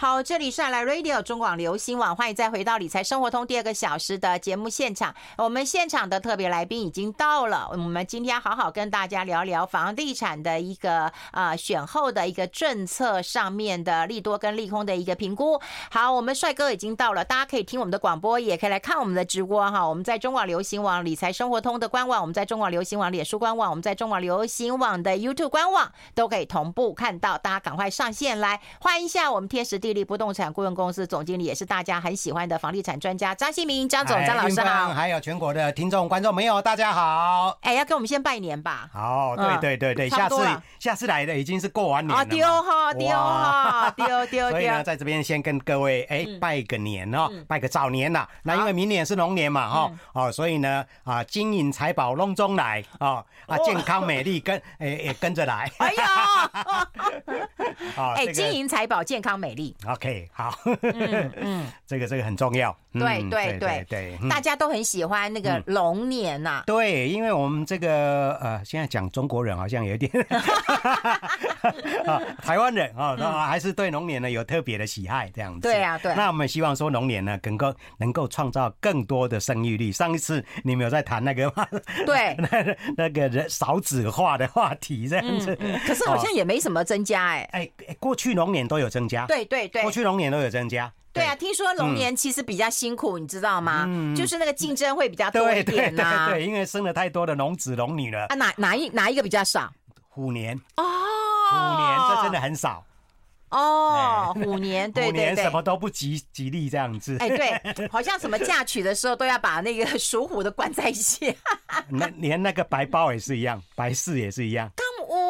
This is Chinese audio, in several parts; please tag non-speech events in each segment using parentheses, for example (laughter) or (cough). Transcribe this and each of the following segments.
好，这里是来 Radio 中广流行网，欢迎再回到理财生活通第二个小时的节目现场。我们现场的特别来宾已经到了，我们今天好好跟大家聊聊房地产的一个啊、选后的一个政策上面的利多跟利空的一个评估。好，我们帅哥已经到了，大家可以听我们的广播，也可以来看我们的直播哈。我们在中广流行网理财生活通的官网，我们在中广流行网脸书官网，我们在中广流行网的 YouTube 官网都可以同步看到。大家赶快上线来，欢迎一下我们天时地。地利不动产顾问公司总经理，也是大家很喜欢的房地产专家张新明张总张老师好，还有全国的听众观众朋友大家好。哎，要跟我们先拜年吧。好，对对对对，下次下次来的已经是过完年了。丢哈丢哈丢丢丢。所以呢，在这边先跟各位哎拜个年哦，拜个早年呐。那因为明年是龙年嘛哈哦，所以呢啊金银财宝龙中来啊啊健康美丽跟哎也跟着来。哎呀，(laughs) 哎金银财宝健康美丽。OK，好，嗯嗯，(laughs) 这个这个很重要，对对对对，大家都很喜欢那个龙年呐，对，因为我们这个呃，现在讲中国人好像有点，(laughs) (laughs) 台湾人啊，还是对龙年呢有特别的喜爱这样子，对啊对，那我们希望说龙年呢能够能够创造更多的生育率。上一次你们有在谈那个吗？对，那那个人少子化的话题这样子，可是好像也没什么增加哎，哎，过去龙年都有增加，对对。对，过去龙年都有增加。对啊，听说龙年其实比较辛苦，你知道吗？嗯，就是那个竞争会比较多一点呐。对，因为生了太多的龙子龙女了。啊，哪哪一哪一个比较少？虎年哦，虎年这真的很少。哦，虎年对对对，虎年什么都不吉吉利这样子。哎，对，好像什么嫁娶的时候都要把那个属虎的关在一起。(laughs) 那连那个白包也是一样，白事也是一样。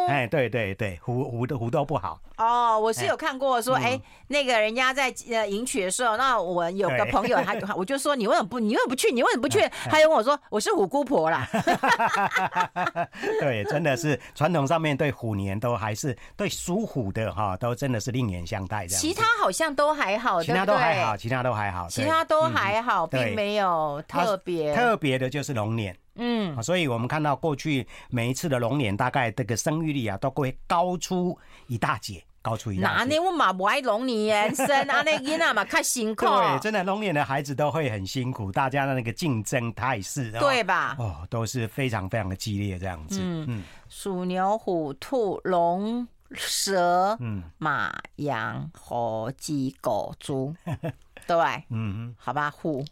哎，对对对，虎虎的虎都不好。哦，我是有看过说，哎，那个人家在呃迎娶的时候，那我有个朋友，他 (laughs) 我就说，你为什么不，你为什么不去？你为什么不去？他又问我说，我是虎姑婆啦。(laughs) 对，真的是传统上面对虎年都还是对属虎的哈，都真的是另眼相待这样。其他好像都还好，其他都还好，其他都还好，其他都还好，并没有特别特别的，就是龙年。嗯，所以我们看到过去每一次的龙年，大概这个生育率啊，都会高出一大截，高出一我嘛不爱龙年生啊？那囡仔嘛太辛苦。(laughs) 对，真的龙年的孩子都会很辛苦，大家的那个竞争态势，对吧？哦，都是非常非常的激烈，这样子。嗯，鼠、牛、虎、兔、龙、蛇、嗯，马、羊、猴、鸡、狗、猪，(laughs) 对，嗯，好吧，虎。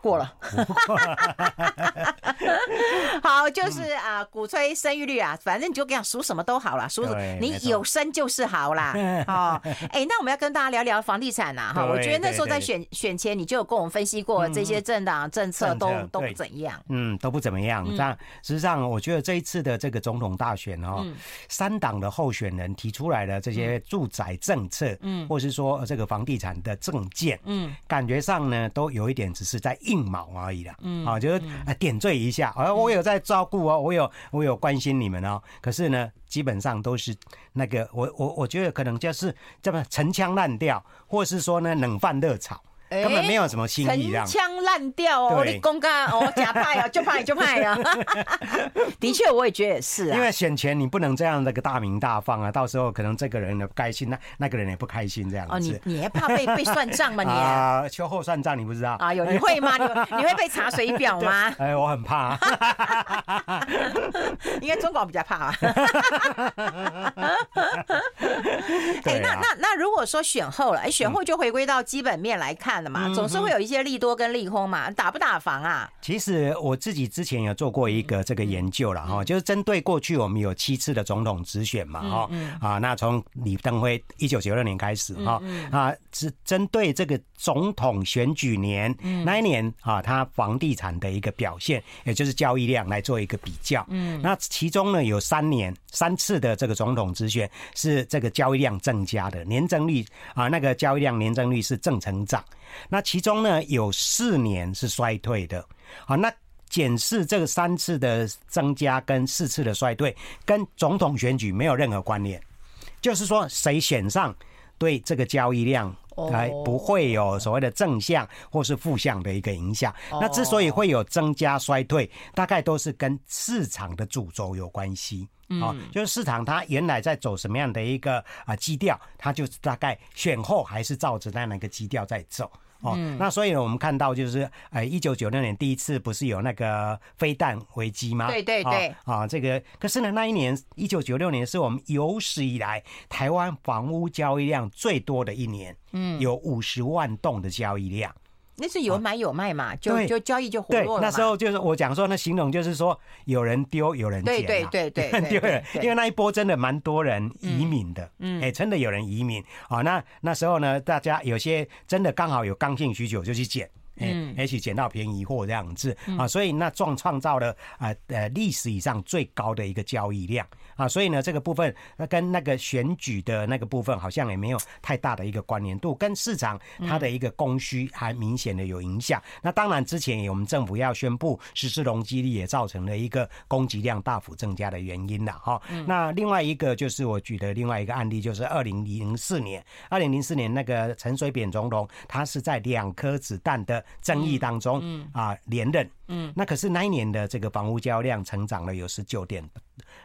过了，(laughs) 好，就是啊，鼓吹生育率啊，反正你就跟讲属什么都好了，属什么你有生就是好啦。(laughs) 哦，哎，那我们要跟大家聊聊房地产呐，哈，我觉得那时候在选选前，你就有跟我们分析过这些政党政策都都不怎样，嗯，都不怎么样。但实际上，我觉得这一次的这个总统大选哦，三党的候选人提出来的这些住宅政策，嗯，或是说这个房地产的政见，嗯，感觉上呢，都有一点只是在。硬毛而已啦，嗯，啊，就是点缀一下，啊我有在照顾哦，我有我有关心你们哦，可是呢，基本上都是那个，我我我觉得可能就是这么陈腔滥调，或是说呢冷饭热炒。根本没有什么新意，陈腔滥调哦，你公干哦，假派哦，(laughs) 就派就派啊！(laughs) 的确，我也觉得也是啊。因为选前你不能这样的个大名大放啊，到时候可能这个人呢不开心，那那个人也不开心这样子。哦，你你还怕被被算账吗？你 (laughs) 啊，秋后算账你不知道啊？有你会吗？你你会被查水表吗？哎，我很怕。应该中广比较怕啊。哎，那那那如果说选后了，哎，选后就回归到基本面来看。嘛，总是会有一些利多跟利空嘛，打不打房啊？其实我自己之前有做过一个这个研究了哈，就是针对过去我们有七次的总统直选嘛哈，啊，那从李登辉一九九六年开始哈，啊，是针对这个总统选举年那一年啊，他房地产的一个表现，也就是交易量来做一个比较。嗯，那其中呢有三年三次的这个总统直选是这个交易量增加的，年增率啊，那个交易量年增率是正成长。那其中呢，有四年是衰退的，好，那检视这个三次的增加跟四次的衰退，跟总统选举没有任何关联，就是说谁选上，对这个交易量哎，不会有所谓的正向或是负向的一个影响。那之所以会有增加衰退，大概都是跟市场的主轴有关系。哦，就是市场它原来在走什么样的一个啊基调，它就大概选后还是照着那样一个基调在走。哦，那所以呢，我们看到就是，哎，一九九六年第一次不是有那个飞弹危机吗？对对对。啊，这个可是呢，那一年一九九六年是我们有史以来台湾房屋交易量最多的一年，嗯，有五十万栋的交易量。那是有买有卖嘛，就就交易就活络了。对，那时候就是我讲说，那形容就是说，有人丢，有人捡。对对对对，丢人，因为那一波真的蛮多人移民的，嗯，哎，真的有人移民啊。那那时候呢，大家有些真的刚好有刚性需求，就去捡。嗯，而且捡到便宜货这样子啊，所以那创创造了啊呃历史以上最高的一个交易量啊，所以呢这个部分那跟那个选举的那个部分好像也没有太大的一个关联度，跟市场它的一个供需还明显的有影响。那当然之前我们政府要宣布实施容积率，也造成了一个供给量大幅增加的原因了哈。那另外一个就是我举的另外一个案例，就是二零零四年，二零零四年那个陈水扁总统，他是在两颗子弹的争议当中，嗯。啊连任，嗯，那可是那一年的这个房屋交易量成长了有十九点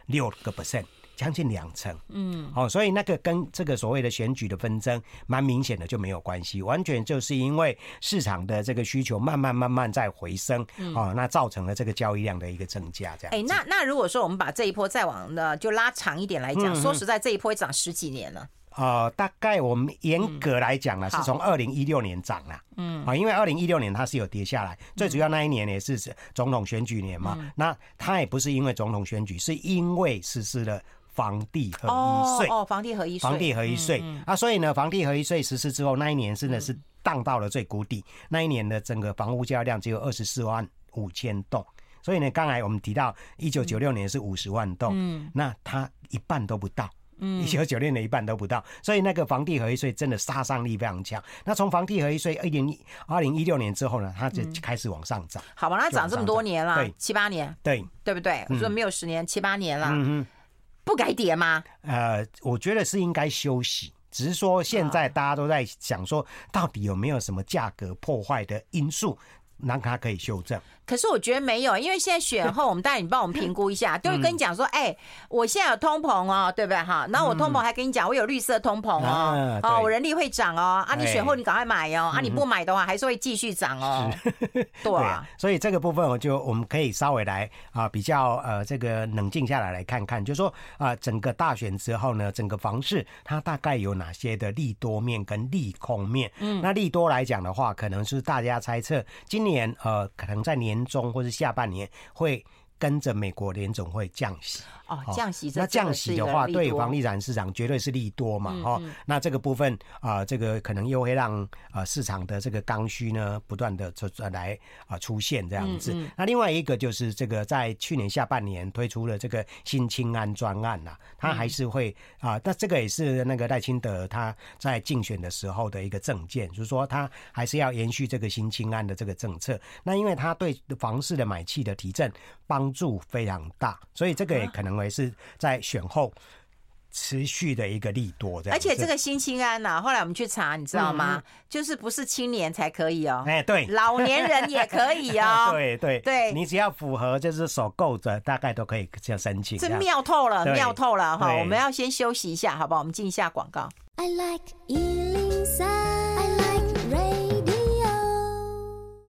六个 percent，将近两成，嗯，哦，所以那个跟这个所谓的选举的纷争蛮明显的就没有关系，完全就是因为市场的这个需求慢慢慢慢在回升，哦，那造成了这个交易量的一个增加，这样。哎，那那如果说我们把这一波再往呢就拉长一点来讲，说实在这一波涨十几年了。呃，大概我们严格来讲呢，是从二零一六年涨了，嗯，啊，因为二零一六年它是有跌下来，最主要那一年也是总统选举年嘛，那它也不是因为总统选举，是因为实施了房地合一税，哦，房地合一税，房地合一税。啊，所以呢，房地合一税实施之后，那一年真的是荡到了最谷底，那一年的整个房屋交易量只有二十四万五千栋，所以呢，刚才我们提到一九九六年是五十万栋，嗯，那它一半都不到。嗯，一九九六年的一半都不到，(laughs) 所以那个房地合一税真的杀伤力非常强。那从房地合一税二零一二零一六年之后呢，它就开始往上涨。好吧，它涨这么多年了，对，七八年，对，对不对？我说没有十年，七八年了，嗯嗯，不该跌吗？呃，我觉得是应该休息，只是说现在大家都在想说，到底有没有什么价格破坏的因素，让它可以修正。可是我觉得没有，因为现在选后，我们带你帮我们评估一下，(laughs) 就会跟你讲说，哎，我现在有通膨哦，对不对哈？然后我通膨还跟你讲，我有绿色通膨哦，哦，我人力会涨哦，啊，你选后你赶快买哦，啊，你不买的话还是会继续涨哦，(laughs) 对啊。所以这个部分我就我们可以稍微来啊比较呃这个冷静下来来看看，就是说啊整个大选之后呢，整个房市它大概有哪些的利多面跟利空面？嗯，那利多来讲的话，可能是大家猜测今年呃可能在年。年中或者下半年会跟着美国联总会降息。哦，降息，那降息的话，对房地产市场绝对是利多嘛，哈。那这个部分啊，这个可能又会让啊市场的这个刚需呢，不断的出来啊出现这样子。那另外一个就是这个在去年下半年推出了这个新青安专案呐，它还是会啊，那这个也是那个赖清德他在竞选的时候的一个政见，就是说他还是要延续这个新青安的这个政策。那因为他对房市的买气的提振帮助非常大，所以这个也可能。会是在选后持续的一个利多，这样。而且这个新青安呐，后来我们去查，你知道吗？就是不是青年才可以哦，哎，对，老年人也可以哦。(laughs) 对对对，你只要符合就是首购者，大概都可以这样申请。这妙透了，妙透了哈！我们要先休息一下，好不好？我们进一下广告。I like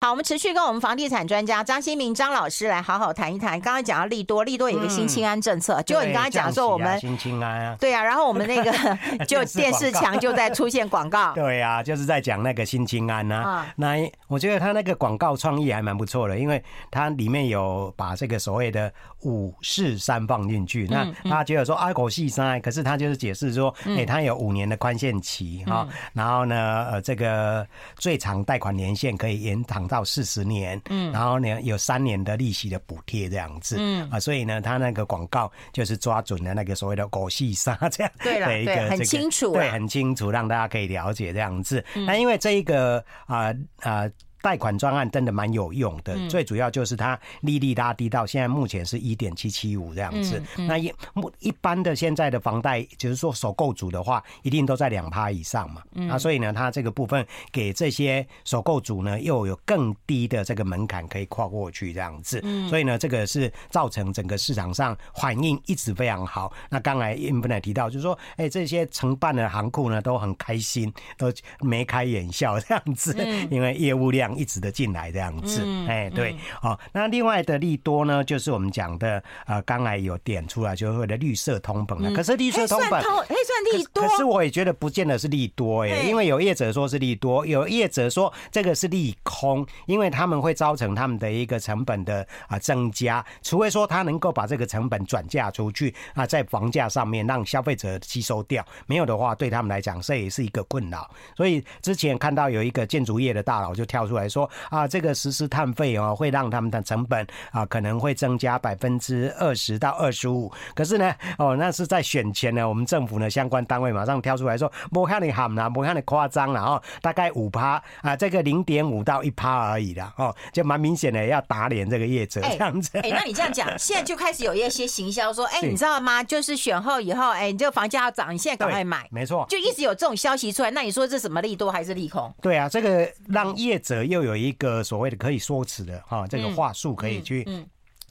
好，我们持续跟我们房地产专家张新明张老师来好好谈一谈。刚刚讲到利多，利多有一个新清安政策，就你刚才讲说我们新清安啊，对啊，然后我们那个 (laughs) 就电视墙就在出现广告，(laughs) 对啊，就是在讲那个新清安啊。那我觉得他那个广告创意还蛮不错的，因为它里面有把这个所谓的五四三放进去。那他觉得说啊，狗细三，可是他就是解释说，哎，他有五年的宽限期哈，然后呢，呃，这个最长贷款年限可以延长。到四十年，嗯，然后呢，有三年的利息的补贴这样子，嗯啊，所以呢，他那个广告就是抓准了那个所谓的狗细沙这样对了，对，很清楚，对，很清楚，让大家可以了解这样子。那因为这一个啊啊贷款专案真的蛮有用的，最主要就是它利率拉低到现在目前是一点七七五这样子。那一一般的现在的房贷，就是说首购组的话，一定都在两趴以上嘛。啊，所以呢，它这个部分给这些首购组呢，又有更低的这个门槛可以跨过去这样子。所以呢，这个是造成整个市场上反应一直非常好。那刚才英文也提到，就是说，哎，这些承办的行库呢都很开心，都眉开眼笑这样子，因为业务量。一直的进来这样子，哎，对，哦，那另外的利多呢，就是我们讲的，呃，刚才有点出来，就是为了绿色通膨了。可是绿色通膨，哎，算利多，可是我也觉得不见得是利多，哎，因为有业者说是利多，有业者说这个是利空，因为他们会造成他们的一个成本的啊增加，除非说他能够把这个成本转嫁出去啊，在房价上面让消费者吸收掉，没有的话，对他们来讲这也是一个困扰。所以之前看到有一个建筑业的大佬就跳出来。说啊，这个实施碳费哦，会让他们的成本啊可能会增加百分之二十到二十五。可是呢，哦，那是在选前呢，我们政府呢相关单位马上跳出来说，不看你喊啦，不看你夸张了哦，大概五趴啊，这个零点五到一趴而已啦。哦，就蛮明显的要打脸这个业者这样子。哎，那你这样讲，现在就开始有一些行销说，哎，你知道吗？就是选后以后，哎，你这个房价要涨，你现在赶快买，没错，就一直有这种消息出来。那你说这什么利多还是利空？对啊，这个让业者又。有一个所谓的可以说辞的哈，这个话术可以去。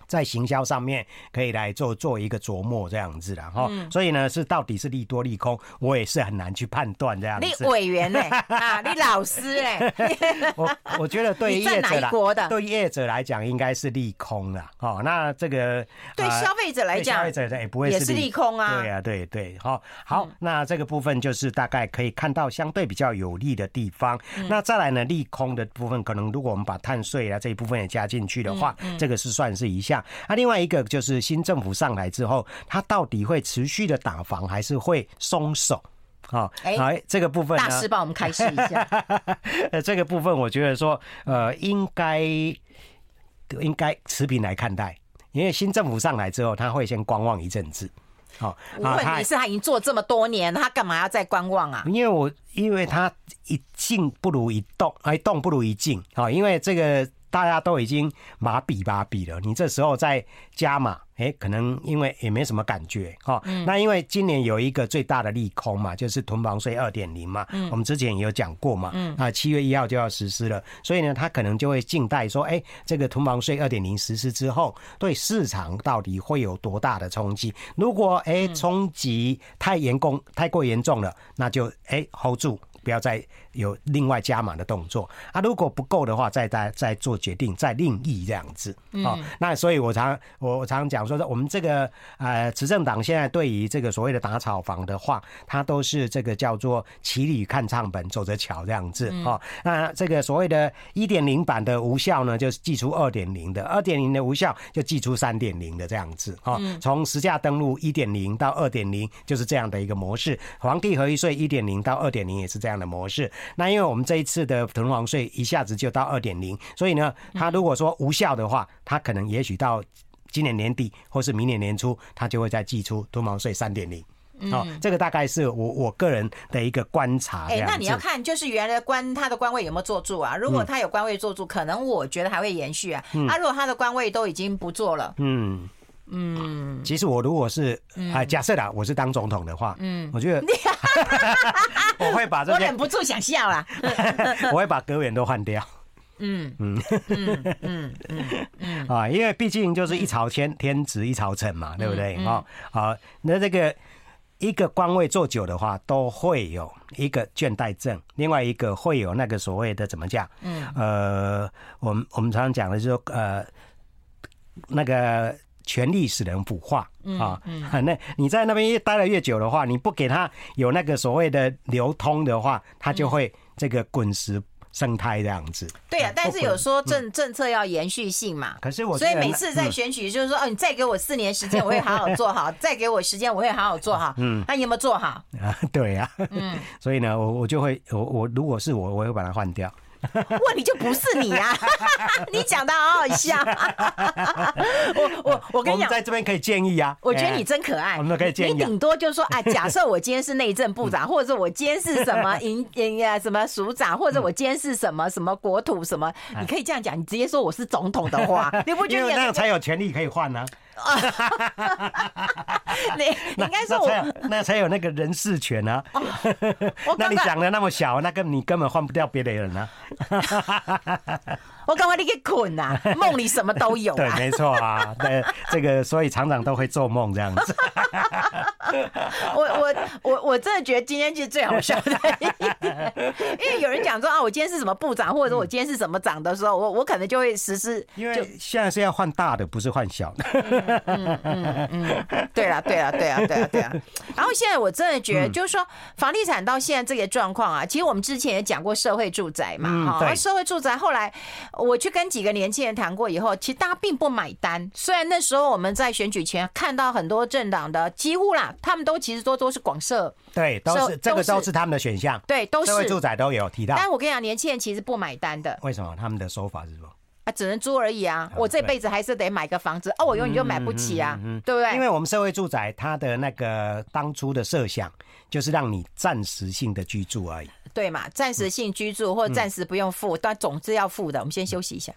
在行销上面可以来做做一个琢磨这样子的哈，所以呢是到底是利多利空，我也是很难去判断这样子。你委员呢？(laughs) 啊，你老师哎，我我觉得对业者来，对业者来讲应该是利空了哦。那这个对消费者来讲，消费者也不会是也是利空啊。对啊，对对，好，好，那这个部分就是大概可以看到相对比较有利的地方。那再来呢，利空的部分，可能如果我们把碳税啊这一部分也加进去的话，这个是算是一项。那、啊、另外一个就是新政府上来之后，他到底会持续的打房，还是会松手？好，哎，这个部分大师帮我们开示一下。(laughs) 呃，这个部分我觉得说，呃，应该应该持平来看待，因为新政府上来之后，他会先观望一阵子。好，问题是他已经做这么多年，他干嘛要再观望啊？因为我因为他一静不如一动，一动不如一静。好，因为这个。大家都已经麻痹麻痹了，你这时候再加码，哎，可能因为也没什么感觉哈。那因为今年有一个最大的利空嘛，就是囤房税二点零嘛，我们之前也有讲过嘛，啊，七月一号就要实施了，所以呢，他可能就会静待说，哎，这个囤房税二点零实施之后，对市场到底会有多大的冲击？如果哎冲击太严重、太过严重了，那就哎 hold 住。不要再有另外加码的动作啊！如果不够的话，再再再做决定，再另议这样子啊。那所以我常我我常讲说，我们这个呃执政党现在对于这个所谓的打草房的话，它都是这个叫做骑驴看唱本，走着瞧这样子哈。那这个所谓的一点零版的无效呢，就是祭出二点零的；二点零的无效就祭出三点零的这样子哈。从实价登录一点零到二点零，就是这样的一个模式。皇帝合一税一点零到二点零也是这样的模式，那因为我们这一次的囤房税一下子就到二点零，所以呢，他如果说无效的话，他可能也许到今年年底或是明年年初，他就会再寄出囤房税三点零。哦，这个大概是我我个人的一个观察。哎，那你要看就是原来官他的官位有没有做住啊？如果他有官位做住，可能我觉得还会延续啊。啊，如果他的官位都已经不做了，嗯。嗯，其实我如果是啊，假设啦，我是当总统的话，嗯，我觉得 (laughs) (laughs) 我会把这些，我忍不住想笑啦，(laughs) 我会把阁员都换掉。嗯嗯嗯嗯嗯啊，因为毕竟就是一朝天天子一朝臣嘛，对不对？啊好，那这个一个官位做久的话，都会有一个倦怠症，另外一个会有那个所谓的怎么讲？嗯呃，我们我们常常讲的就是说呃那个。权力使人腐化啊！(laughs) 那你在那边越待的越久的话，你不给他有那个所谓的流通的话，他就会这个滚石生态这样子。对啊，但是有说政政策要延续性嘛？可是我所以每次在选举就是说，哦，你再给我四年时间，我会好好做好；(laughs) 再给我时间，我会好好做好。嗯，那你有没有做好？(laughs) 啊，对呀。嗯，所以呢，我我就会我我如果是我，我会把它换掉。问你就不是你啊！(laughs) 你讲的好好笑。(laughs) 我我我跟你讲，在这边可以建议啊。我觉得你真可爱。我们可以建议。你顶多就是说，哎，假设我今天是内政部长，或者是我今天是什么 (laughs) 营营啊什么署长，或者我今天是什么什么国土什么，你可以这样讲。你直接说我是总统的话，你不觉得那样才有权利可以换呢？(laughs) 你你应该说我那，那才有那个人事权啊！那你讲的那么小，那个你根本换不掉别的人啊！我刚刚你给捆呐，(laughs) 梦里什么都有。对，没错啊，对这个，所以常常都会做梦这样子。(laughs) 我我我我真的觉得今天是最好笑的一点，(laughs) 因为有人讲说啊，我今天是什么部长，或者说我今天是什么长的时候，我我可能就会实施。因为现在是要换大的，不是换小的。嗯嗯嗯，对了对了对啊对啊对啊。然后现在我真的觉得，就是说房地产到现在这个状况啊，其实我们之前也讲过社会住宅嘛，哈，社会住宅后来我去跟几个年轻人谈过以后，其实大家并不买单。虽然那时候我们在选举前看到很多政党的几乎啦。他们都其实都都是广设，对，都是这个都是他们的选项，对，都是社会住宅都有提到。但我跟你讲，年轻人其实不买单的。为什么？他们的说法是什么？啊，只能租而已啊！我这辈子还是得买个房子哦，我永远就买不起啊，对不对？因为我们社会住宅它的那个当初的设想就是让你暂时性的居住而已，对嘛？暂时性居住或暂时不用付，但总之要付的。我们先休息一下。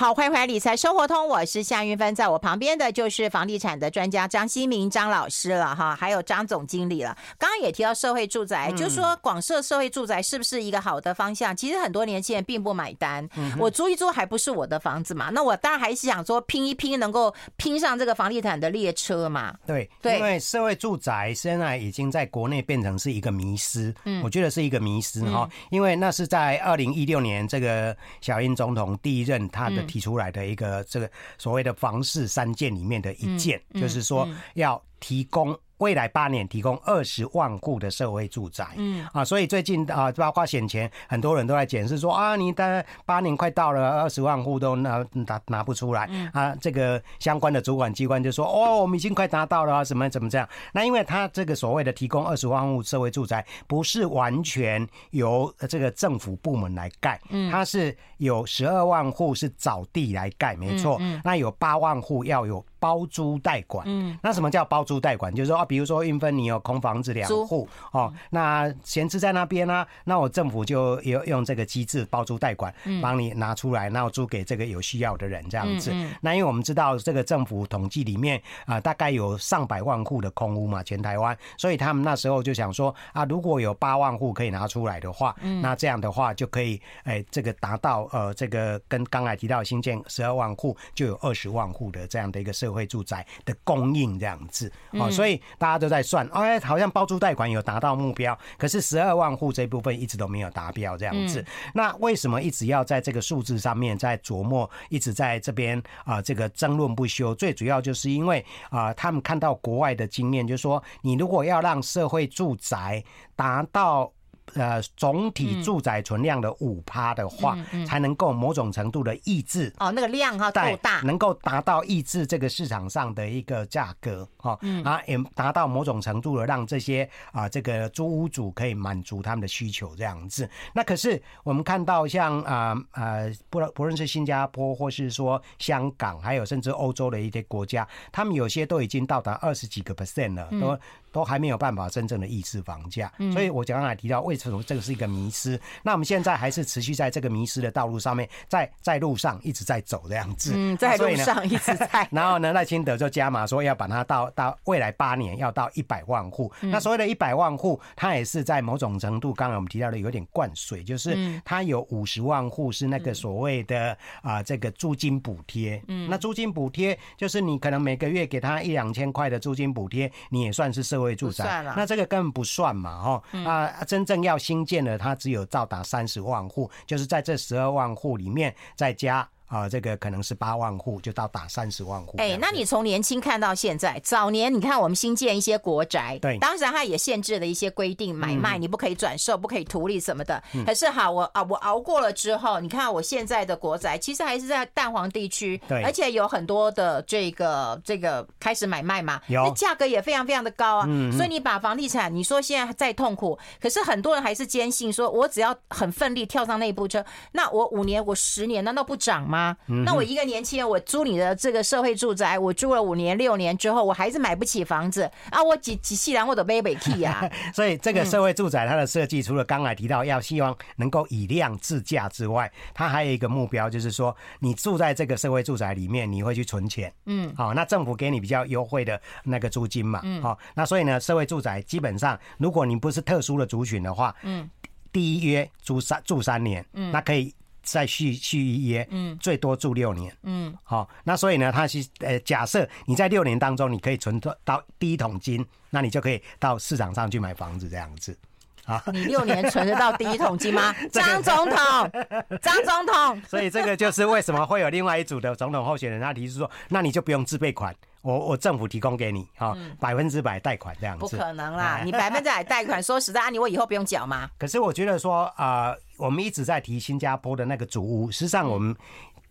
好，欢迎回来理财生活通，我是夏云芬，在我旁边的就是房地产的专家张新明张老师了哈，还有张总经理了。刚刚也提到社会住宅，嗯、就是说广设社会住宅是不是一个好的方向？其实很多年轻人并不买单，嗯、我租一租还不是我的房子嘛？那我当然还是想说拼一拼，能够拼上这个房地产的列车嘛？对，对，因为社会住宅现在已经在国内变成是一个迷失，嗯，我觉得是一个迷失哈，嗯、因为那是在二零一六年这个小英总统第一任他的。提出来的一个这个所谓的房市三件里面的一件，就是说要提供。未来八年提供二十万户的社会住宅，嗯。啊，所以最近啊，包括选前，很多人都在解释说啊，你的八年快到了，二十万户都拿拿拿不出来，啊，这个相关的主管机关就说哦，我们已经快达到了，什么怎么这样？那因为他这个所谓的提供二十万户社会住宅，不是完全由这个政府部门来盖，嗯，它是有十二万户是找地来盖，没错，那有八万户要有。包租代管，嗯，那什么叫包租代管？就是说啊，比如说运分你有空房子两户，哦，那闲置在那边呢，啊，那我政府就有用这个机制包租代管，帮你拿出来，然后租给这个有需要的人这样子。那因为我们知道这个政府统计里面啊，大概有上百万户的空屋嘛，全台湾，所以他们那时候就想说啊，如果有八万户可以拿出来的话，那这样的话就可以，哎，这个达到呃，这个跟刚才提到新建十二万户就有二十万户的这样的一个社。社会住宅的供应这样子哦，所以大家都在算，哎，好像包租贷款有达到目标，可是十二万户这部分一直都没有达标这样子。那为什么一直要在这个数字上面在琢磨，一直在这边啊这个争论不休？最主要就是因为啊，他们看到国外的经验，就是说你如果要让社会住宅达到。呃，总体住宅存量的五趴的话，才能够某种程度的抑制哦，那个量哈够大，能够达到抑制这个市场上的一个价格哈，嗯、啊，也达到某种程度的让这些啊这个租屋主可以满足他们的需求这样子。那可是我们看到像啊呃不不论是新加坡或是说香港，还有甚至欧洲的一些国家，他们有些都已经到达二十几个 percent 了，都。嗯都还没有办法真正的抑制房价，所以我刚才提到为什么这个是一个迷失。那我们现在还是持续在这个迷失的道路上面，在在路上一直在走这样子。嗯，在路上一直在。(laughs) 然后呢，赖清德就加码说要把它到到未来八年要到一百万户。那所谓的一百万户，它也是在某种程度，刚才我们提到的有点灌水，就是它有五十万户是那个所谓的啊这个租金补贴。嗯，那租金补贴就是你可能每个月给他一两千块的租金补贴，你也算是社会住宅，那这个根本不算嘛，哈。啊，真正要新建的，它只有到达三十万户，就是在这十二万户里面再加啊，这个可能是八万户，就到达三十万户。哎，那你从年轻看到现在，早年你看我们新建一些国宅，对，当时它也限制了一些规定，买卖你不可以转售，不可以图利什么的。可是好，我啊，我熬过了之后，你看我现在的国宅，其实还是在蛋黄地区，对，而且有很多的这个这个开始买卖嘛，有，那价格也非常非常的高啊。所以你把房地产，你说现在再痛苦，可是很多人还是坚信说，我只要很奋力跳上那一部车，那我五年，我十年，难道不涨吗？那我一个年轻人，我租你的这个社会住宅，我租了五年六年之后，我还是买不起房子啊！我几几细然我都背不起呀。(laughs) 所以这个社会住宅它的设计，除了刚才提到要希望能够以量制价之外，它还有一个目标，就是说你住在这个社会住宅里面，你会去存钱。嗯，好，那政府给你比较优惠的那个租金嘛。嗯，好，那所以呢，社会住宅基本上，如果你不是特殊的族群的话，嗯，第一约租三住三年，嗯，那可以。再续续一约，嗯，最多住六年，嗯，好，那所以呢，他是呃，假设你在六年当中，你可以存到第一桶金，那你就可以到市场上去买房子这样子，啊，你六年存得到第一桶金吗？(laughs) 张总统，(laughs) 张总统，所以这个就是为什么会有另外一组的总统候选人，他提出说，那你就不用自备款。我我政府提供给你哈，百分之百贷款这样子。不可能啦，你百分之百贷款，说实在，你我以后不用缴吗？(laughs) 可是我觉得说啊、呃，我们一直在提新加坡的那个主屋，实际上我们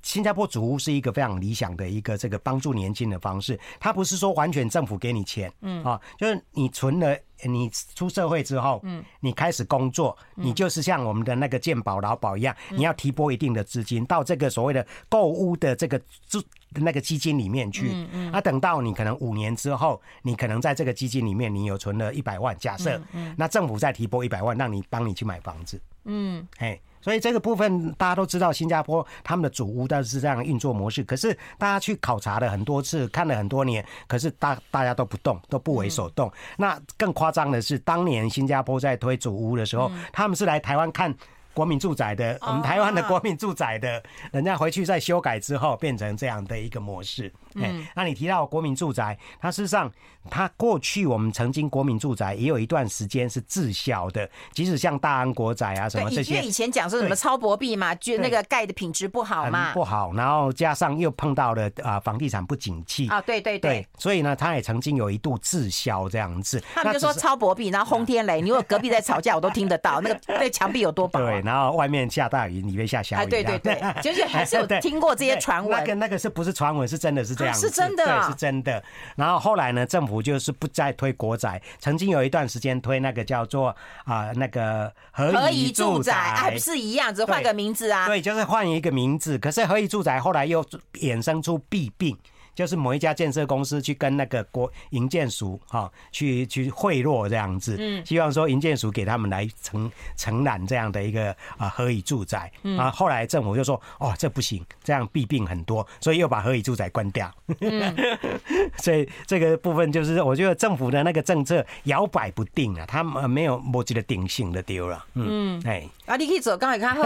新加坡组屋是一个非常理想的一个这个帮助年轻的方式。它不是说完全政府给你钱，嗯。啊，就是你存了，你出社会之后，嗯，你开始工作，你就是像我们的那个健保劳保一样，你要提拨一定的资金到这个所谓的购屋的这个资。那个基金里面去，嗯嗯，啊等到你可能五年之后，你可能在这个基金里面，你有存了一百万，假设，嗯那政府再提拨一百万，让你帮你去买房子，嗯，哎，所以这个部分大家都知道，新加坡他们的组屋都是这样的运作模式。可是大家去考察了很多次，看了很多年，可是大大家都不动，都不为所动。那更夸张的是，当年新加坡在推组屋的时候，他们是来台湾看。国民住宅的，我们台湾的国民住宅的，人家回去再修改之后，变成这样的一个模式。嗯，那你提到国民住宅，它事实上，它过去我们曾经国民住宅也有一段时间是滞销的，即使像大安国宅啊什么这些，因为以前讲说什么超薄壁嘛，就那个盖的品质不好嘛，不好，然后加上又碰到了啊房地产不景气啊，对对对，所以呢，它也曾经有一度滞销这样子。他们就说超薄壁，然后轰天雷，(laughs) 你如果隔壁在吵架，我都听得到，那个那墙壁有多薄。对。然后外面下大雨，里面下小雨。对对对，就是还是有 (laughs) 听过这些传闻。那个那个是不是传闻？是真的是这样。是真的，对，是真的。然后后来呢，政府就是不再推国宅，曾经有一段时间推那个叫做啊那个合宜住宅，还不是一样，只换个名字啊。对，就是换一个名字。可是合宜住宅后来又衍生出弊病。就是某一家建设公司去跟那个国营建署哈去去贿赂这样子，嗯，希望说营建署给他们来承承揽这样的一个啊合宜住宅，啊后来政府就说哦这不行，这样弊病很多，所以又把合宜住宅关掉。嗯，(laughs) 所以这个部分就是我觉得政府的那个政策摇摆不定啊，他们没有某几个定性的丢了。嗯，哎，啊你可以走，刚才看好，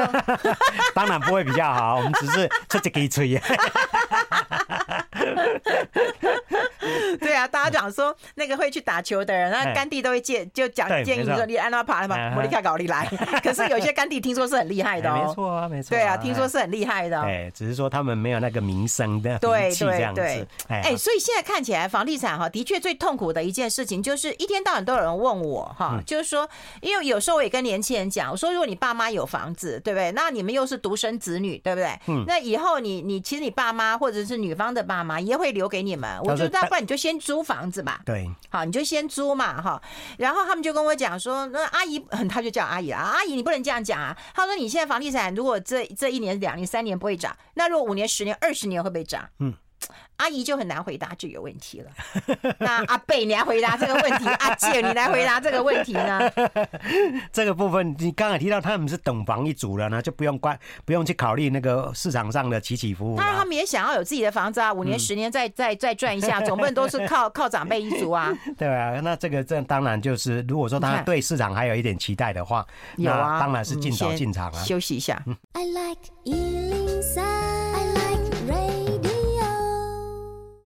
(laughs) 当然不会比较好，我们只是出这个嘴。(laughs) 对啊，大家讲说那个会去打球的人，那甘地都会建就讲建议说你安娜爬嘛，莫尼卡搞你来。(laughs) 可是有些甘地听说是很厉害的哦，没错啊，没错。对啊，听说是很厉害的。哎，只是说他们没有那个名声的名气这样子。哎，所以现在看起来房地产哈，的确最痛苦的一件事情就是一天到晚都有人问我哈，就是说，因为有时候我也跟年轻人讲，我说如果你爸妈有房子，对不对？那你们又是独生子女，对不对？嗯。那以后你你其实你爸妈或者是女方的爸妈也会留给你们，我觉得大不然你就先租房子吧。对，好，你就先租嘛，哈。然后他们就跟我讲说，那阿姨，他就叫阿姨啊，阿姨你不能这样讲啊。他说你现在房地产如果这这一年、两年、三年不会涨，那如果五年、十年、二十年会不会涨？嗯。阿姨就很难回答这个问题了。(laughs) 那阿贝，你来回答这个问题；阿姐，你来回答这个问题呢？(laughs) 这个部分你刚才提到他们是等房一族了呢，就不用关，不用去考虑那个市场上的起起伏伏。当然，他们也想要有自己的房子啊，五年、十年再再再赚一下，(laughs) 总不能都是靠靠长辈一族啊。对啊，那这个这当然就是，如果说他对市场还有一点期待的话，有啊，当然是尽早进场啊。休息一下。I like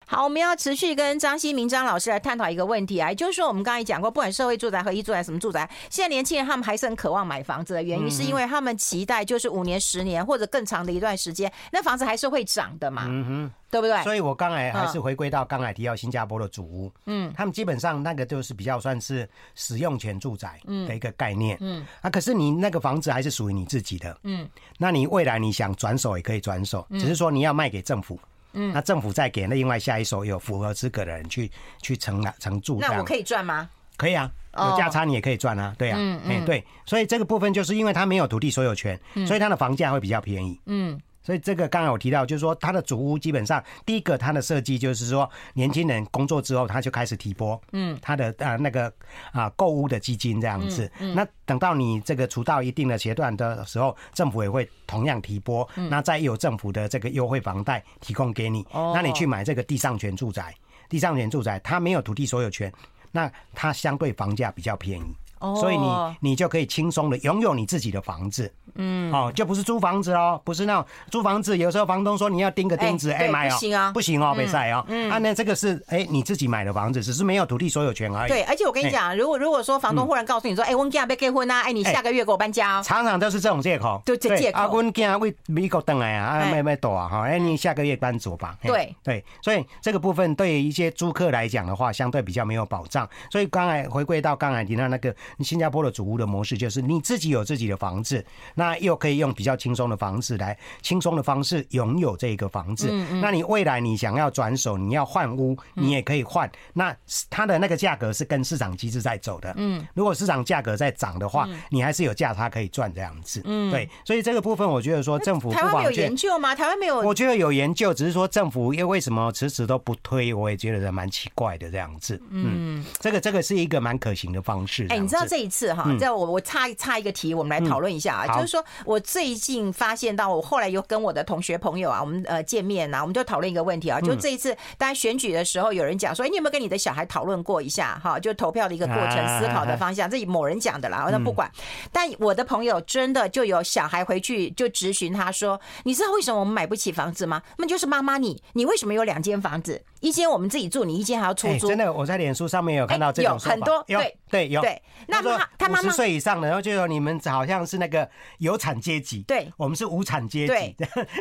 好，我们要持续跟张新明张老师来探讨一个问题啊，也就是说，我们刚才讲过，不管社会住宅、和一住宅什么住宅，现在年轻人他们还是很渴望买房子的原因，是因为他们期待就是五年、十年或者更长的一段时间，那房子还是会涨的嘛，嗯哼，对不对？所以我刚才还是回归到刚才提到新加坡的主屋，嗯，他们基本上那个就是比较算是使用权住宅的一个概念，嗯，啊，可是你那个房子还是属于你自己的，嗯，那你未来你想转手也可以转手，只是说你要卖给政府。嗯，那政府再给那另外下一手有符合资格的人去去承承住，那我可以赚吗？可以啊，有价差你也可以赚啊，对啊，嗯嗯，对，所以这个部分就是因为他没有土地所有权，所以他的房价会比较便宜，嗯。所以这个刚刚我提到，就是说它的主屋基本上第一个它的设计就是说，年轻人工作之后他就开始提拨，嗯，他的啊那个啊购屋的基金这样子。那等到你这个除到一定的阶段的时候，政府也会同样提拨，那再有政府的这个优惠房贷提供给你，那你去买这个地上权住宅，地上权住宅它没有土地所有权，那它相对房价比较便宜。所以你你就可以轻松的拥有你自己的房子，嗯，哦，就不是租房子哦，不是那种租房子，有时候房东说你要钉个钉子，哎，买哦，不行啊，不行哦，被晒哦，嗯，啊，那这个是哎你自己买的房子，只是没有土地所有权而已。对，而且我跟你讲，如果如果说房东忽然告诉你说，哎，我家被结婚啊，哎，你下个月给我搬家哦，常常都是这种借口，就这借口。啊，我家为美国等来啊，啊，没没躲啊，哈，哎，你下个月搬走吧。对。对，所以这个部分对于一些租客来讲的话，相对比较没有保障。所以刚才回归到刚才提到那个新加坡的主。屋的模式就是你自己有自己的房子，那又可以用比较轻松的房子来轻松的方式拥有这个房子。那你未来你想要转手，你要换屋，你也可以换。那它的那个价格是跟市场机制在走的。嗯，如果市场价格在涨的话，你还是有价差可以赚这样子。嗯，对。所以这个部分，我觉得说政府台湾有研究吗？台湾没有？我觉得有研究，只是说政府又为什么迟迟都不推？我也觉得蛮奇怪的这样子。嗯，这个这个是一个蛮可行的方式。哎，你知道这一次哈？在我我插插一个题，我们来讨论一下啊，就是说我最近发现到，我后来又跟我的同学朋友啊，我们呃见面呐，我们就讨论一个问题啊，就这一次大家选举的时候，有人讲说，哎，你有没有跟你的小孩讨论过一下哈？就投票的一个过程、思考的方向，这某人讲的啦，那不管。但我的朋友真的就有小孩回去就质询他说，你知道为什么我们买不起房子吗？那么就是妈妈你，你为什么有两间房子？一间我们自己住，你一间还要出租？真的，我在脸书上面有看到这种说法，有很多，对对有。对，那他他妈妈五十岁以上的，然后就说你们好像是那个有产阶级，对，我们是无产阶级。对，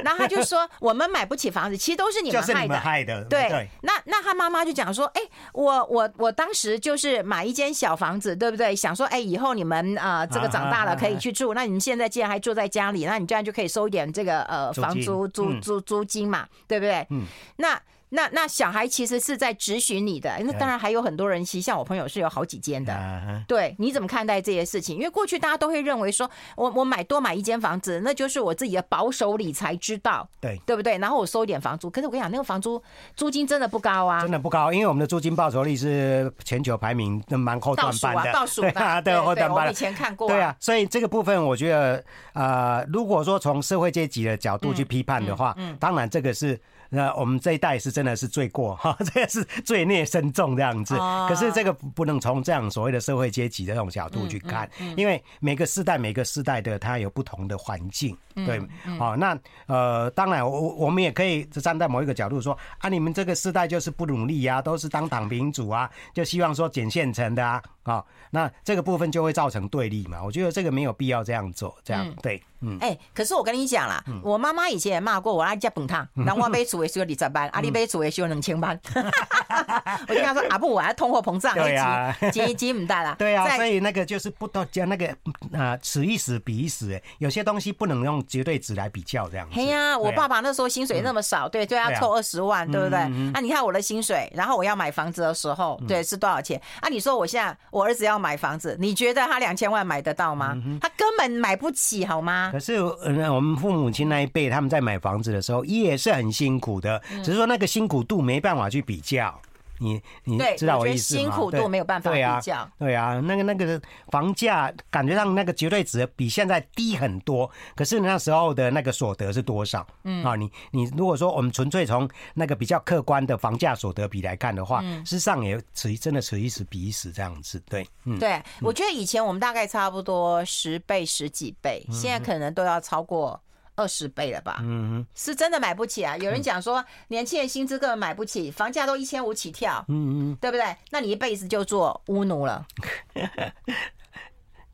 然后他就说我们买不起房子，其实都是你们害的。害的。对，那那他妈妈就讲说，哎，我我我当时就是买一间小房子，对不对？想说，哎，以后你们啊这个长大了可以去住，那你们现在既然还住在家里，那你这样就可以收一点这个呃房租租租租金嘛，对不对？嗯，那。那那小孩其实是在质询你的，那当然还有很多人，其实像我朋友是有好几间的。对，你怎么看待这些事情？因为过去大家都会认为说，我我买多买一间房子，那就是我自己的保守理财之道，对对不对？然后我收一点房租，可是我跟你讲，那个房租租金真的不高啊，真的不高，因为我们的租金报酬率是全球排名蛮后段班的，倒数的，(laughs) 对对后段班。我以前看过，对啊，所以这个部分我觉得，呃，如果说从社会阶级的角度去批判的话，嗯，当然这个是。那我们这一代是真的是罪过哈，(laughs) 这个是罪孽深重这样子。可是这个不能从这样所谓的社会阶级的这种角度去看，因为每个世代每个世代的它有不同的环境，对，好，那呃，当然我我们也可以站在某一个角度说啊，你们这个世代就是不努力啊，都是当躺平主啊，就希望说捡现成的啊，啊，那这个部分就会造成对立嘛。我觉得这个没有必要这样做，这样对。嗯，哎，可是我跟你讲啦，我妈妈以前也骂过我爱吃饭汤，然后我买厝的时候二十万，阿 (laughs) 你买厝的时候两千万。(laughs) 我跟他说阿不，我还通货膨胀，对呀，积积唔大啦。(laughs) 对啊，所以那个就是不都讲那个啊，此一时彼一时，哎，有些东西不能用绝对值来比较这样子。嘿呀，我爸爸那时候薪水那么少，对，就要凑二十万，对不对？啊，你看我的薪水，然后我要买房子的时候，对，是多少钱？啊，你说我现在我儿子要买房子，你觉得他两千万买得到吗？他根本买不起，好吗？可是，嗯，我们父母亲那一辈，他们在买房子的时候也是很辛苦的，只是说那个辛苦度没办法去比较。你你知道我意思吗？辛苦度没有办法比较。对啊，那个那个房价感觉上那个绝对值比现在低很多，可是那时候的那个所得是多少？嗯啊，你你如果说我们纯粹从那个比较客观的房价所得比来看的话，事实上也此真的此一时彼一时这样子。对，嗯，对，我觉得以前我们大概差不多十倍十几倍，现在可能都要超过。二十倍了吧？嗯，是真的买不起啊！有人讲说，年轻人薪资根本买不起，房价都一千五起跳，嗯嗯，对不对？那你一辈子就做屋奴了。(laughs)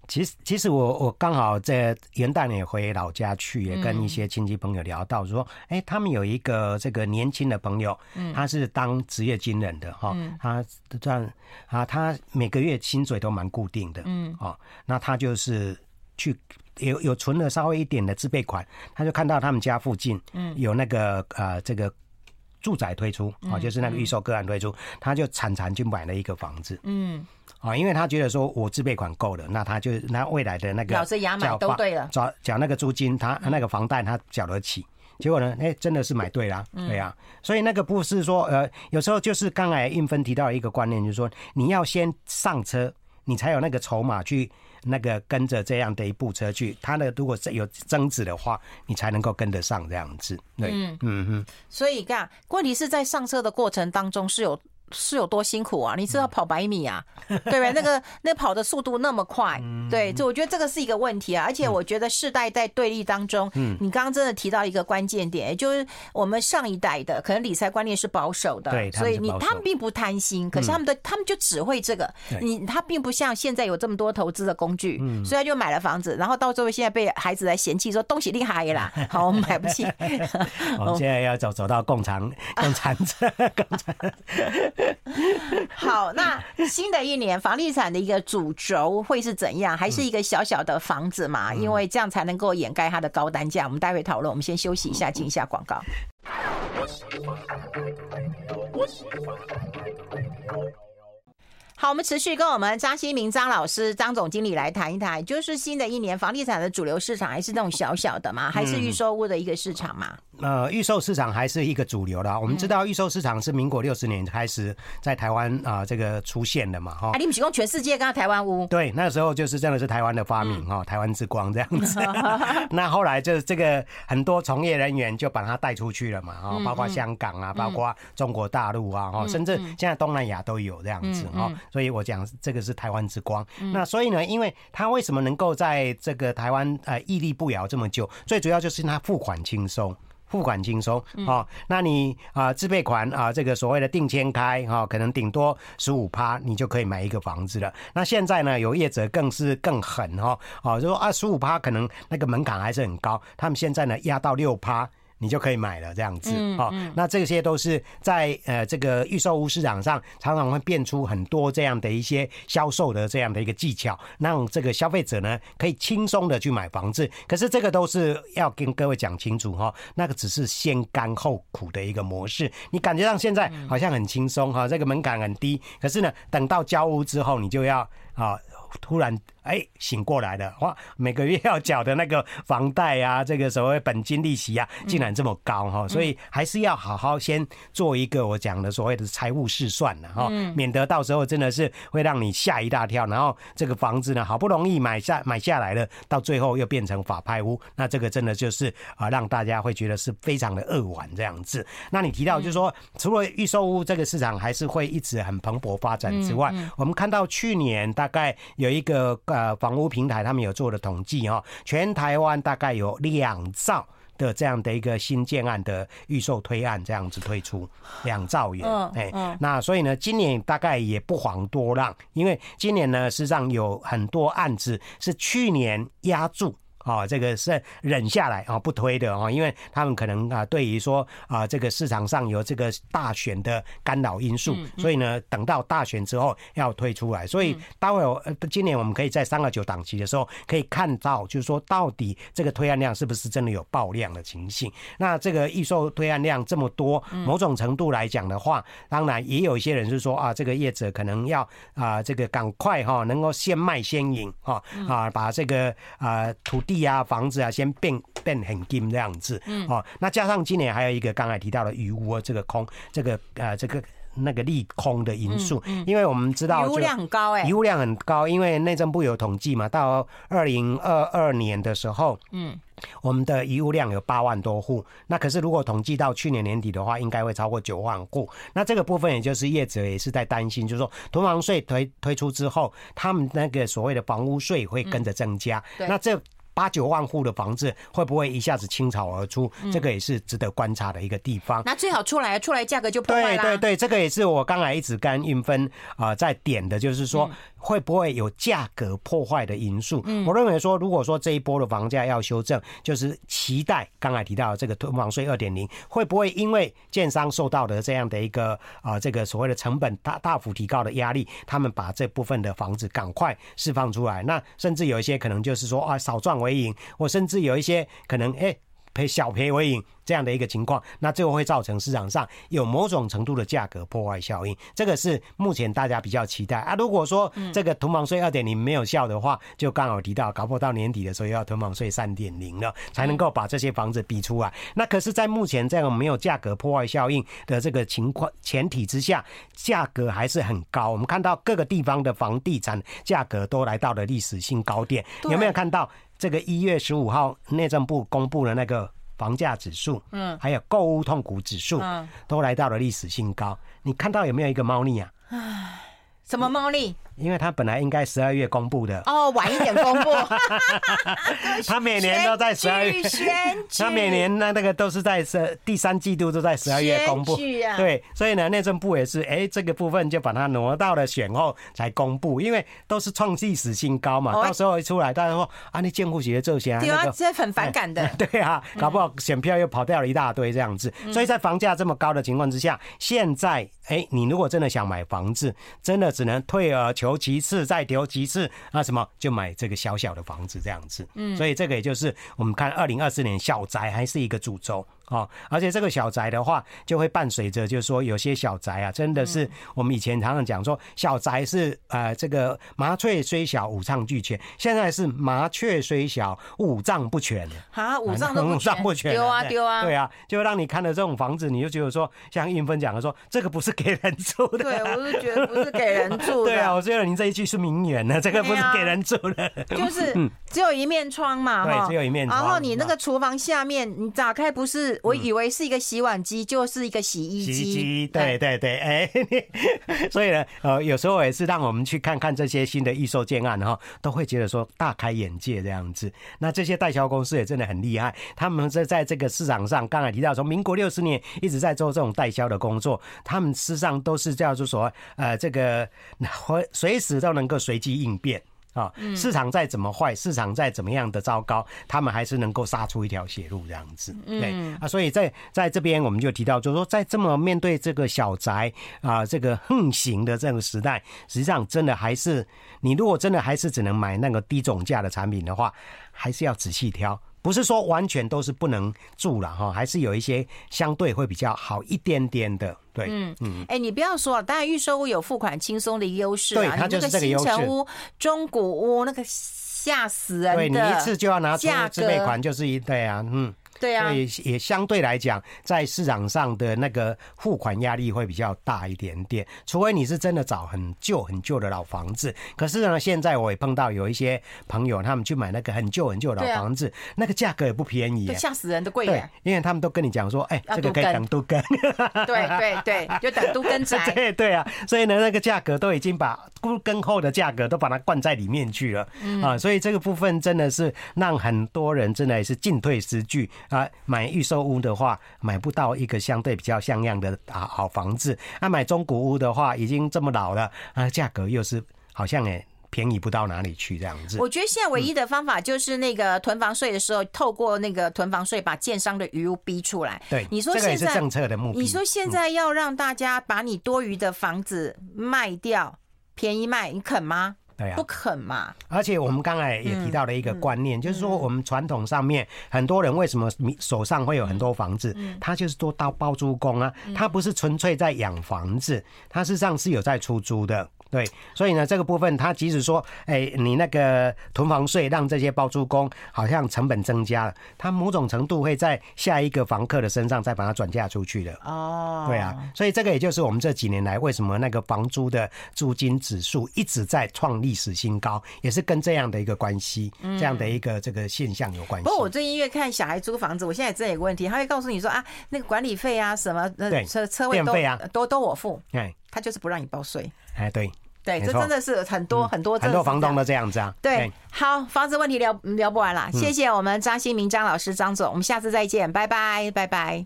其实，其实我我刚好在元旦也回老家去，也跟一些亲戚朋友聊到说，哎、欸，他们有一个这个年轻的朋友，嗯他是当职业军人的哈，他这样啊，他每个月薪水都蛮固定的，嗯，哦，那他就是去有有存了稍微一点的自备款，他就看到他们家附近，嗯，有那个呃这个住宅推出，哦，就是那个预售个案推出，他就惨惨去买了一个房子，嗯。啊，因为他觉得说我自备款够了，那他就那未来的那个咬着牙买都对了，缴缴那个租金，他那个房贷他缴得起。结果呢，哎，真的是买对了，对呀。所以那个不是说呃，有时候就是刚才韵芬提到一个观念，就是说你要先上车，你才有那个筹码去那个跟着这样的一部车去。它呢，如果有增值的话，你才能够跟得上这样子。对，嗯嗯嗯。所以你看，问题是在上车的过程当中是有。是有多辛苦啊？你知道跑百米啊，对不对？(laughs) 那个那跑的速度那么快，对，就我觉得这个是一个问题啊。而且我觉得世代在对立当中，嗯，你刚刚真的提到一个关键点，就是我们上一代的可能理财观念是保守的，对，所以你他们并不贪心，可是他们的他们就只会这个，你他并不像现在有这么多投资的工具，嗯所以他就买了房子，然后到最后现在被孩子来嫌弃说东西厉害啦，(laughs) 好，我们买不起。(laughs) 我们现在要走走到共产共产者共产。(laughs) 好，那新的一年房地产的一个主轴会是怎样？还是一个小小的房子嘛？因为这样才能够掩盖它的高单价。我们待会讨论，我们先休息一下，进一下广告。好，我们持续跟我们张新明张老师、张总经理来谈一谈，就是新的一年房地产的主流市场还是那种小小的嘛，还是预售屋的一个市场嘛？呃，预售市场还是一个主流的。我们知道预售市场是民国六十年开始在台湾啊、呃、这个出现的嘛，哈。啊，你们提供全世界跟台湾屋？对，那时候就是真的是台湾的发明哈，台湾之光这样子。(laughs) 那后来就是这个很多从业人员就把它带出去了嘛，哈，包括香港啊，包括中国大陆啊，哈，甚至现在东南亚都有这样子哈。所以我讲这个是台湾之光。嗯、那所以呢，因为它为什么能够在这个台湾呃屹立不摇这么久？最主要就是它付款轻松，付款轻松哦。那你啊、呃、自备款啊、呃，这个所谓的定签开哈、哦，可能顶多十五趴，你就可以买一个房子了。那现在呢，有业者更是更狠哈哦，就说啊十五趴可能那个门槛还是很高，他们现在呢压到六趴。你就可以买了这样子哦，那这些都是在呃这个预售屋市场上常常会变出很多这样的一些销售的这样的一个技巧，让这个消费者呢可以轻松的去买房子。可是这个都是要跟各位讲清楚哈，那个只是先甘后苦的一个模式。你感觉上现在好像很轻松哈，这个门槛很低，可是呢等到交屋之后，你就要啊突然。哎、欸，醒过来了哇！每个月要缴的那个房贷啊，(laughs) 这个所谓本金利息啊，竟然这么高哈！所以还是要好好先做一个我讲的所谓的财务试算了哈，免得到时候真的是会让你吓一大跳。然后这个房子呢，好不容易买下买下来了，到最后又变成法拍屋，那这个真的就是啊，让大家会觉得是非常的扼腕这样子。那你提到就是说，除了预售屋这个市场还是会一直很蓬勃发展之外，我们看到去年大概有一个。呃，房屋平台他们有做的统计哦，全台湾大概有两兆的这样的一个新建案的预售推案这样子推出，两兆元。哎，那所以呢，今年大概也不遑多让，因为今年呢，实际上有很多案子是去年押注。啊，这个是忍下来啊，不推的啊，因为他们可能啊，对于说啊，这个市场上有这个大选的干扰因素，所以呢，等到大选之后要推出来。所以待会儿今年我们可以在三二九档期的时候可以看到，就是说到底这个推案量是不是真的有爆量的情形？那这个预售推案量这么多，某种程度来讲的话，当然也有一些人是说啊，这个业者可能要啊，这个赶快哈，能够先卖先赢啊啊，把这个啊土地。啊，房子啊，先变变很金这样子，嗯，哦，那加上今年还有一个刚才提到的余屋这个空，这个呃，这个那个利空的因素，嗯，因为我们知道量很高哎，余屋量很高，因为内政部有统计嘛，到二零二二年的时候，嗯。我们的余物量有八万多户，那可是如果统计到去年年底的话，应该会超过九万户。那这个部分也就是业者也是在担心，就是说囤房税推推出之后，他们那个所谓的房屋税会跟着增加。嗯、那这八九万户的房子会不会一下子倾巢而出？这个也是值得观察的一个地方。那最好出来，出来价格就破坏了。对对对，这个也是我刚才一直跟运芬啊在点的，就是说会不会有价格破坏的因素？我认为说，如果说这一波的房价要修正，就是期待刚才提到的这个囤房税二点零，会不会因为建商受到的这样的一个啊这个所谓的成本大大幅提高的压力，他们把这部分的房子赶快释放出来？那甚至有一些可能就是说啊少赚为赢，或甚至有一些可能哎。赔小赔为赢这样的一个情况，那最后会造成市场上有某种程度的价格破坏效应，这个是目前大家比较期待啊。如果说这个囤房税二点零没有效的话，就刚好提到搞不到年底的时候要囤房税三点零了，才能够把这些房子逼出来。那可是，在目前这样没有价格破坏效应的这个情况前提之下，价格还是很高。我们看到各个地方的房地产价格都来到了历史性高点，有没有看到？这个一月十五号，内政部公布了那个房价指数，嗯，还有购物痛苦指数，嗯，都来到了历史新高。你看到有没有一个猫腻啊？唉，什么猫腻？因为他本来应该十二月公布的哦，晚一点公布。(laughs) 他每年都在十二月，他每年那那个都是在十第三季度都在十二月公布。对，所以呢，内政部也是哎，这个部分就把它挪到了选后才公布，因为都是创历史新高嘛。到时候一出来，大家说啊，你建护局的这些，对啊，这很反感的。(laughs) 对啊，搞不好选票又跑掉了一大堆这样子。所以在房价这么高的情况之下，现在哎，你如果真的想买房子，真的只能退而求。其次，再求其次，那什么就买这个小小的房子这样子。嗯，所以这个也就是我们看二零二四年小宅还是一个主轴。哦，而且这个小宅的话，就会伴随着，就是说有些小宅啊，真的是我们以前常常讲说，小宅是呃这个麻雀虽小五脏俱全，现在是麻雀虽小五脏不全啊，五脏都不 (laughs) 全，丢啊丢啊，对啊，就让你看了这种房子，你就觉得说，像韵芬讲的说，这个不是给人住的，对，我是觉得不是给人住的，(laughs) 对啊，我觉得您这一句是名言呢，这个不是给人住的，就是 (laughs) 只有一面窗嘛，对，只有一面窗，然后你那个厨房下面你打开不是。我以为是一个洗碗机，就是一个洗衣机。洗衣机，对对对，哎，(laughs) 所以呢，呃，有时候也是让我们去看看这些新的预售建案哈，都会觉得说大开眼界这样子。那这些代销公司也真的很厉害，他们在在这个市场上，刚才提到从民国六十年一直在做这种代销的工作，他们事实上都是叫做说，呃，这个 (laughs) 随时都能够随机应变。啊，市场再怎么坏，市场再怎么样的糟糕，他们还是能够杀出一条血路这样子。对啊，所以在在这边我们就提到，就是说在这么面对这个小宅啊，这个横行的这个时代，实际上真的还是你如果真的还是只能买那个低总价的产品的话，还是要仔细挑。不是说完全都是不能住了哈，还是有一些相对会比较好一点点的。对，嗯嗯，哎，你不要说了，当然预售屋有付款轻松的优势啊，对，它就是这个优势。新成屋、中古屋那个吓死人的，对，你一次就要拿出自备款，就是一对啊，嗯。对啊，也也相对来讲，在市场上的那个付款压力会比较大一点点，除非你是真的找很旧很旧的老房子。可是呢，现在我也碰到有一些朋友，他们去买那个很旧很旧的老房子，啊、那个价格也不便宜，吓死人的贵。对，因为他们都跟你讲说，哎、欸，这个可以等都跟。(laughs) 对对对，就等都跟 (laughs) 宅。对对啊，所以呢，那个价格都已经把都更后的价格都把它灌在里面去了、嗯、啊，所以这个部分真的是让很多人真的也是进退失据。啊，买预售屋的话，买不到一个相对比较像样的啊好房子；啊，买中古屋的话，已经这么老了，啊，价格又是好像哎便宜不到哪里去这样子。我觉得现在唯一的方法就是那个囤房税的时候，透过那个囤房税把建商的余屋逼出来。对，你说这个也是政策的目的。你说现在要让大家把你多余的房子卖掉，便宜卖，你肯吗？对啊，不肯嘛。而且我们刚才也提到了一个观念，就是说我们传统上面很多人为什么手上会有很多房子，他就是做到包租公啊，他不是纯粹在养房子，他事实上是有在出租的。对，所以呢，这个部分它即使说，哎，你那个囤房税让这些包租公好像成本增加了，它某种程度会在下一个房客的身上再把它转嫁出去的。哦，对啊，所以这个也就是我们这几年来为什么那个房租的租金指数一直在创历史新高，也是跟这样的一个关系，这样的一个这个现象有关系。不过我最近因为看小孩租房子，我现在真的有个问题，他会告诉你说啊，那个管理费啊什么，对，车车位都啊，都都我付，哎，他就是不让你报税。哎，对。对，这真的是很多很多很多房东都这样子啊。对，好，房子问题聊聊不完了，谢谢我们张新明张老师张总，我们下次再见，拜拜，拜拜。